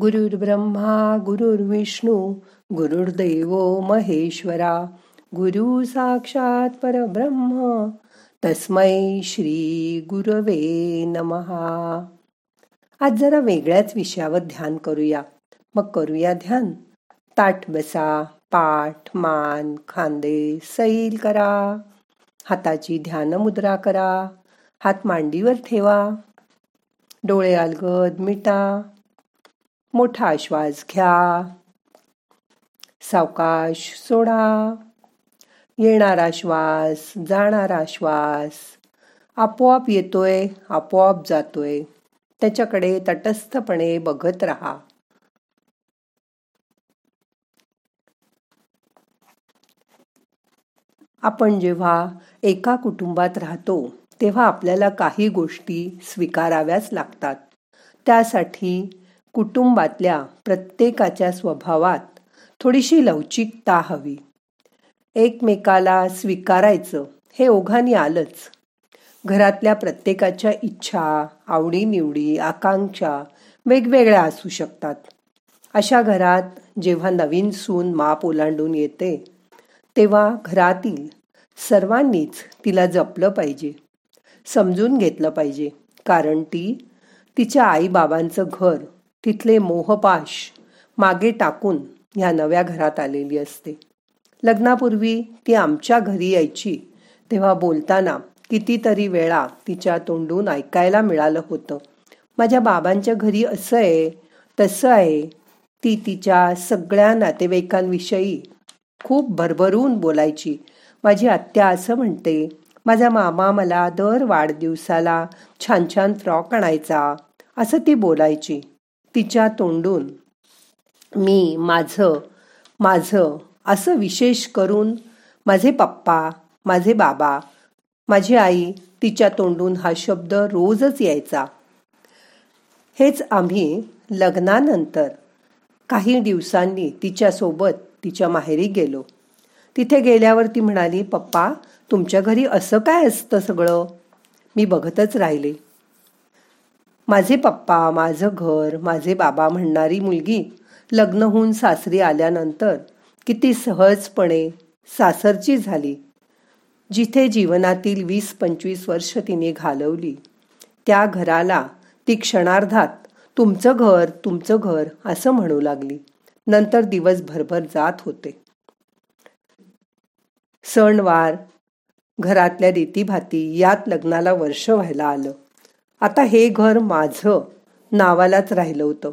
गुरुर्ब्रह्मा गुरुर्विष्णू गुरुर्देव महेश्वरा गुरु साक्षात परब्रह्म तस्मै श्री गुरवे नमहा आज जरा वेगळ्याच विषयावर ध्यान करूया. मग करूया ध्यान. ताट बसा पाठ मान खांदे सैल करा. हाताची ध्यान मुद्रा करा. हात मांडीवर ठेवा. डोळे अलगद मिटा. मोठा श्वास घ्या. सावकाश सोडा. येणारा श्वास जाणारा श्वास आपोआप येतोय आपोआप जातोय. त्याच्याकडे तटस्थपणे बघत राहा. आपण जेव्हा एका कुटुंबात राहतो तेव्हा आपल्याला काही गोष्टी स्वीकाराव्याच लागतात. त्यासाठी कुटुंबातल्या प्रत्येकाच्या स्वभावात थोडीशी लवचिकता हवी. एकमेकाला स्वीकारायचं हे ओघाने आलंच. घरातल्या प्रत्येकाच्या इच्छा आवडीनिवडी आकांक्षा वेगवेगळ्या असू शकतात. अशा घरात जेव्हा नवीन सून माप ओलांडून येते तेव्हा घरातील सर्वांनीच तिला जपलं पाहिजे समजून घेतलं पाहिजे कारण ती तिच्या आईबाबांचं घर तिथले मोहपाश मागे टाकून ह्या नव्या घरात आलेली असते. लग्नापूर्वी ती आमच्या घरी यायची तेव्हा बोलताना कितीतरी वेळा तिच्या तोंडून ऐकायला मिळालं होतं. माझ्या बाबांच्या घरी असं आहे तसं आहे. ती तिच्या सगळ्या नातेवाईकांविषयी खूप भरभरून बोलायची. माझी आत्या असं म्हणते माझा मामा मला दर वाढदिवसाला छान छान फ्रॉक आणायचा असं ती बोलायची. तिच्या तोंडून मी माझं माझं असं विशेष करून माझे पप्पा माझे बाबा माझी आई तिच्या तोंडून हा शब्द रोजच यायचा. हेच आम्ही लग्नानंतर काही दिवसांनी तिच्यासोबत तिच्या माहेरी गेलो. तिथे गेल्यावर ती म्हणाली पप्पा तुमच्या घरी असं काय असतं सगळं? मी बघतच राहिले. माझे पप्पा माझं घर माझे बाबा म्हणणारी मुलगी लग्न होऊन सासरी आल्यानंतर किती सहजपणे सासरची झाली. जिथे जीवनातील वीस पंचवीस वर्ष तिने घालवली त्या घराला ती क्षणार्धात तुमचं घर तुमचं घर असं म्हणू लागली. नंतर दिवस भरभर जात होते. सणवार घरातल्या रीतीभाती यात लग्नाला वर्ष व्हायला आलं. आता हे घर माझं नावालाच राहिलं होतं.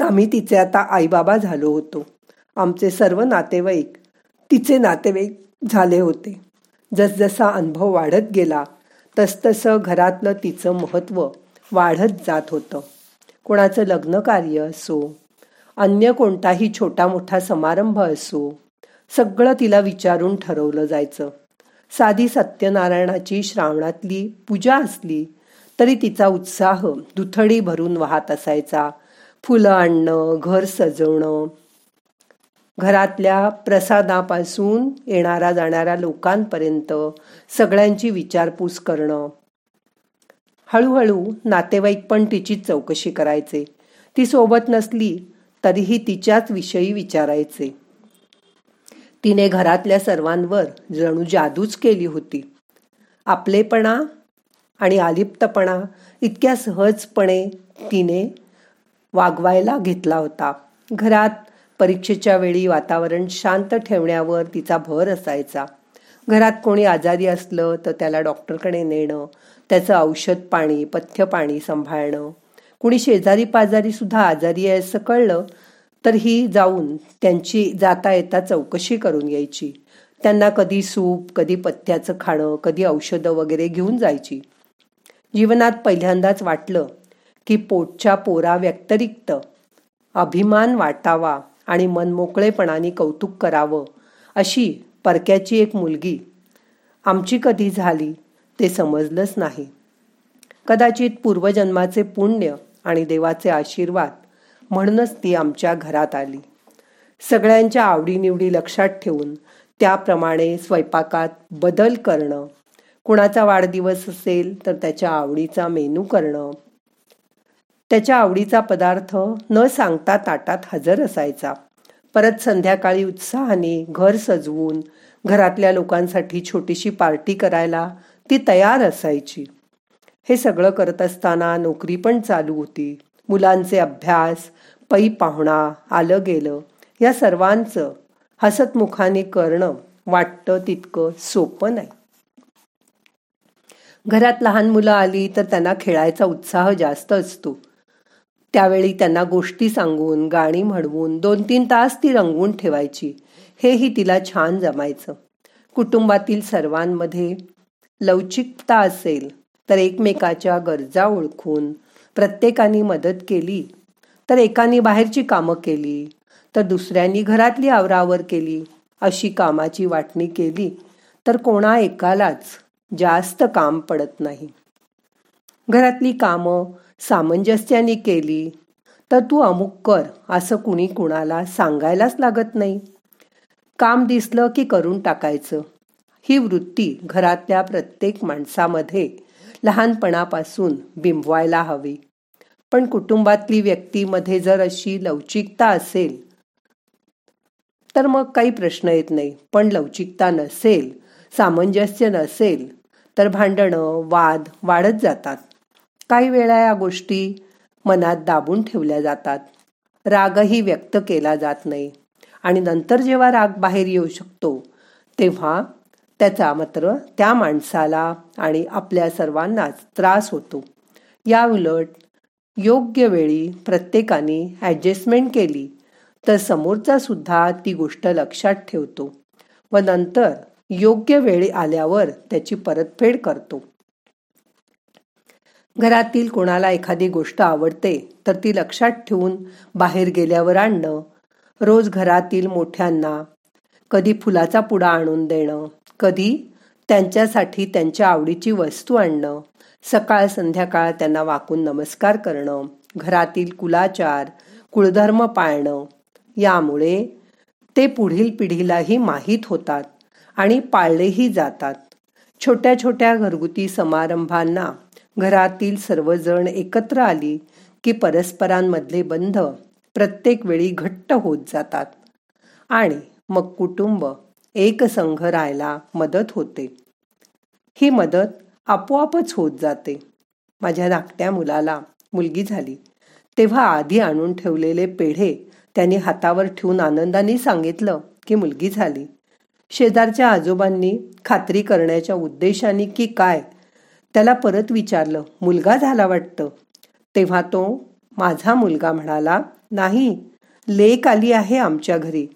आम्ही तिचे आता आईबाबा झालो होतो. आमचे सर्व नातेवाईक तिचे नातेवाईक झाले होते. जसजसा अनुभव वाढत गेला तसतसं घरातलं तिचं महत्त्व वाढत जात होतं. कोणाचं लग्न कार्य असो अन्य कोणताही छोटा मोठा समारंभ असो सगळं तिला विचारून ठरवलं जायचं. साधी सत्यनारायणाची श्रावणातली पूजा असली तरी तिचा उत्साह दुथडी भरून वाहत असायचा. फुलं आणणं घर सजवणं. घरातल्या प्रसादापासून येणारा जाणाऱ्या लोकांपर्यंत सगळ्यांची विचारपूस करणं. हळूहळू नातेवाईक पण तिची चौकशी करायचे. ती सोबत नसली तरीही तिच्याच विषयी विचारायचे. तिने घरातल्या सर्वांवर जणू जादूच केली होती. आपलेपणा आणि आलिप्तपणा इतक्या सहजपणे तिने वागवायला घेतला होता. घरात परीक्षेच्या वेळी वातावरण शांत ठेवण्यावर तिचा भर असायचा. घरात कोणी आजारी असलं तर त्याला डॉक्टरकडे नेणं त्याचं औषध पाणी पथ्य पाणी सांभाळणं. कुणी शेजारी पाजारी सुद्धा आजारी आहे असं कळलं तर ही जाऊन त्यांची जाता येता चौकशी करून यायची. त्यांना कधी सूप कधी पथ्याचं खाणं कधी औषधं वगैरे घेऊन जायची. जीवनात पहिल्यांदाच वाटलं की पोटच्या पोरा व्यतिरिक्त अभिमान वाटावा आणि मनमोकळेपणाने कौतुक करावं अशी परक्याची एक मुलगी आमची कधी झाली ते समजलंच नाही. कदाचित पूर्वजन्माचे पुण्य आणि देवाचे आशीर्वाद म्हणूनच ती आमच्या घरात आली. सगळ्यांच्या आवडीनिवडी लक्षात ठेवून त्याप्रमाणे स्वयंपाकात बदल करणं कुणाचा वाढदिवस असेल तर त्याच्या आवडीचा मेनू करणं. त्याच्या आवडीचा पदार्थ न सांगता ताटात हजर असायचा. परत संध्याकाळी उत्साहाने घर सजवून घरातल्या लोकांसाठी छोटीशी पार्टी करायला ती तयार असायची. हे सगळं करत असताना नोकरी पण चालू होती. मुलांचे अभ्यास पै पाहुणा आलं गेलं या सर्वांचं हसतमुखाने करणं वाटतं तितकं सोपं नाही. घरात लहान मुलं आली तर त्यांना खेळायचा उत्साह जास्त असतो. त्यावेळी त्यांना गोष्टी सांगून गाणी म्हणवून दोन तीन तास ती रंगवून ठेवायची. हेही तिला छान जमायचं. कुटुंबातील सर्वांमध्ये लवचिकता असेल तर एकमेकाच्या गरजा ओळखून प्रत्येकाने मदत केली तर एकाने बाहेरची कामं केली तर दुसऱ्यांनी घरातली आवरावर केली अशी कामाची वाटणी केली तर कोणा एकालाच जास्त काम पडत नाही. घरातली कामं सामंजस्याने केली तर तू अमुक कर असं कुणी कुणाला सांगायलाच लागत नाही. काम दिसलं की करून टाकायचं. ही वृत्ती घरातल्या प्रत्येक माणसामध्ये लहानपणापासून बिंबवायला हवी. पण कुटुंबातली व्यक्तीमध्ये जर अशी लवचिकता असेल तर मग काही प्रश्न येत नाही. पण लवचिकता नसेल सामंजस्य नसेल तर भांडणं वाद वाढत जातात. काही वेळा या गोष्टी मनात दाबून ठेवल्या जातात. रागही व्यक्त केला जात नाही. आणि नंतर जेव्हा राग बाहेर येऊ शकतो तेव्हा त्याचा मात्र त्या माणसाला आणि आपल्या सर्वांनाच त्रास होतो. या उलट योग्य वेळी प्रत्येकाने ॲडजस्टमेंट केली तर समोरचा सुद्धा ती गोष्ट लक्षात ठेवतो व नंतर योग्य वेळी आल्यावर त्याची परतफेड करतो. घरातील कोणाला एखादी गोष्ट आवडते तर ती लक्षात ठेवून बाहेर गेल्यावर आणणं रोज घरातील मोठ्यांना कधी फुलाचा पुडा आणून देणं कधी त्यांच्यासाठी त्यांच्या आवडीची वस्तू आणणं सकाळ संध्याकाळ त्यांना वाकून नमस्कार करणं घरातील कुलाचार कुळधर्म पाळणं यामुळे ते पुढील पिढीलाही माहीत होतात. आणि पाळलेही जातात. छोट्या छोट्या घरगुती समारंभांना घरातील सर्वजण एकत्र आली की परस्परांमधले बंध प्रत्येक वेळी घट्ट होत जातात. आणि मग कुटुंब एकसंघ राहायला मदत होते. ही मदत आपोआपच होत जाते. माझ्या धाकट्या मुलाला मुलगी झाली. तेव्हा आधी आणून ठेवलेले पेढे त्यांनी हातावर ठेवून आनंदाने सांगितलं की मुलगी झाली. शेजारच्या आजोबांनी खात्री करण्याच्या उद्देशाने की काय त्याला परत विचारलं. मुलगा झाला वाटतं. तेव्हा तो माझा मुलगा म्हणाला नाही लेक आली आहे आमच्या घरी.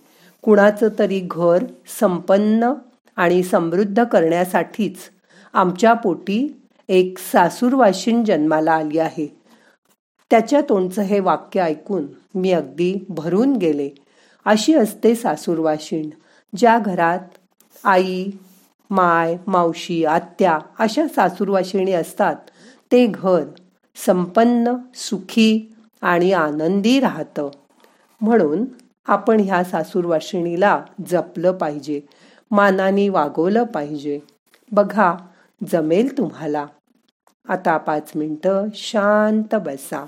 कुणाचं तरी घर संपन्न आणि समृद्ध करण्यासाठीच आमच्या पोटी एक सासूरवाशीण जन्माला आली आहे. त्याच्या तोंडचं हे वाक्य ऐकून मी अगदी भरून गेले. अशी असते सासूरवाशीण. ज्या घरात आई माय मावशी आत्या अशा सासूरवाशिणी असतात ते घर संपन्न सुखी आणि आनंदी राहतं. म्हणून आपण ह्या सासूरवाशिणीला जपलं पाहिजे मानाने वागवलं पाहिजे. बघा जमेल तुम्हाला. आता पाच मिनटं शांत बसा.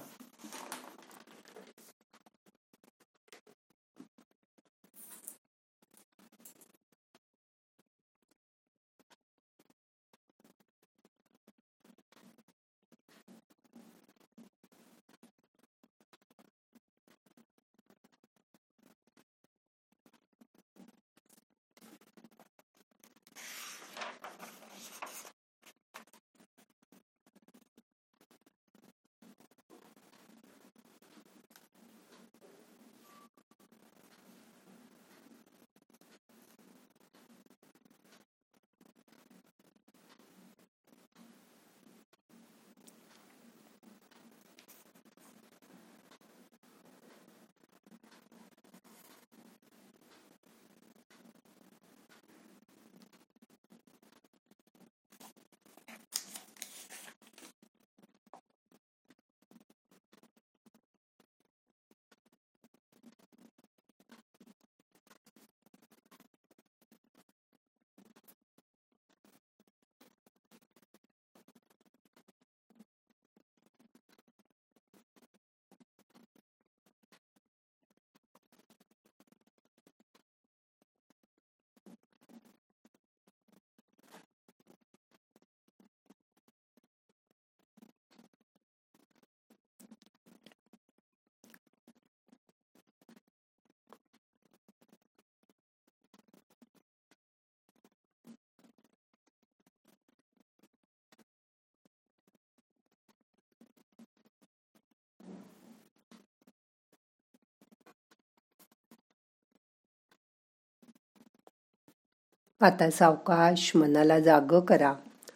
आता सावकाश मनाला जाग करा.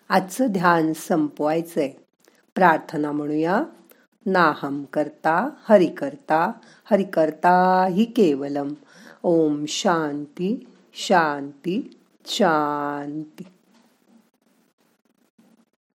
आजचं ध्यान संपवायचंय. प्रार्थना म्हणूया. नाहम करता हरि करता हरि करता हि केवलम. ओम शांती शांती शांती.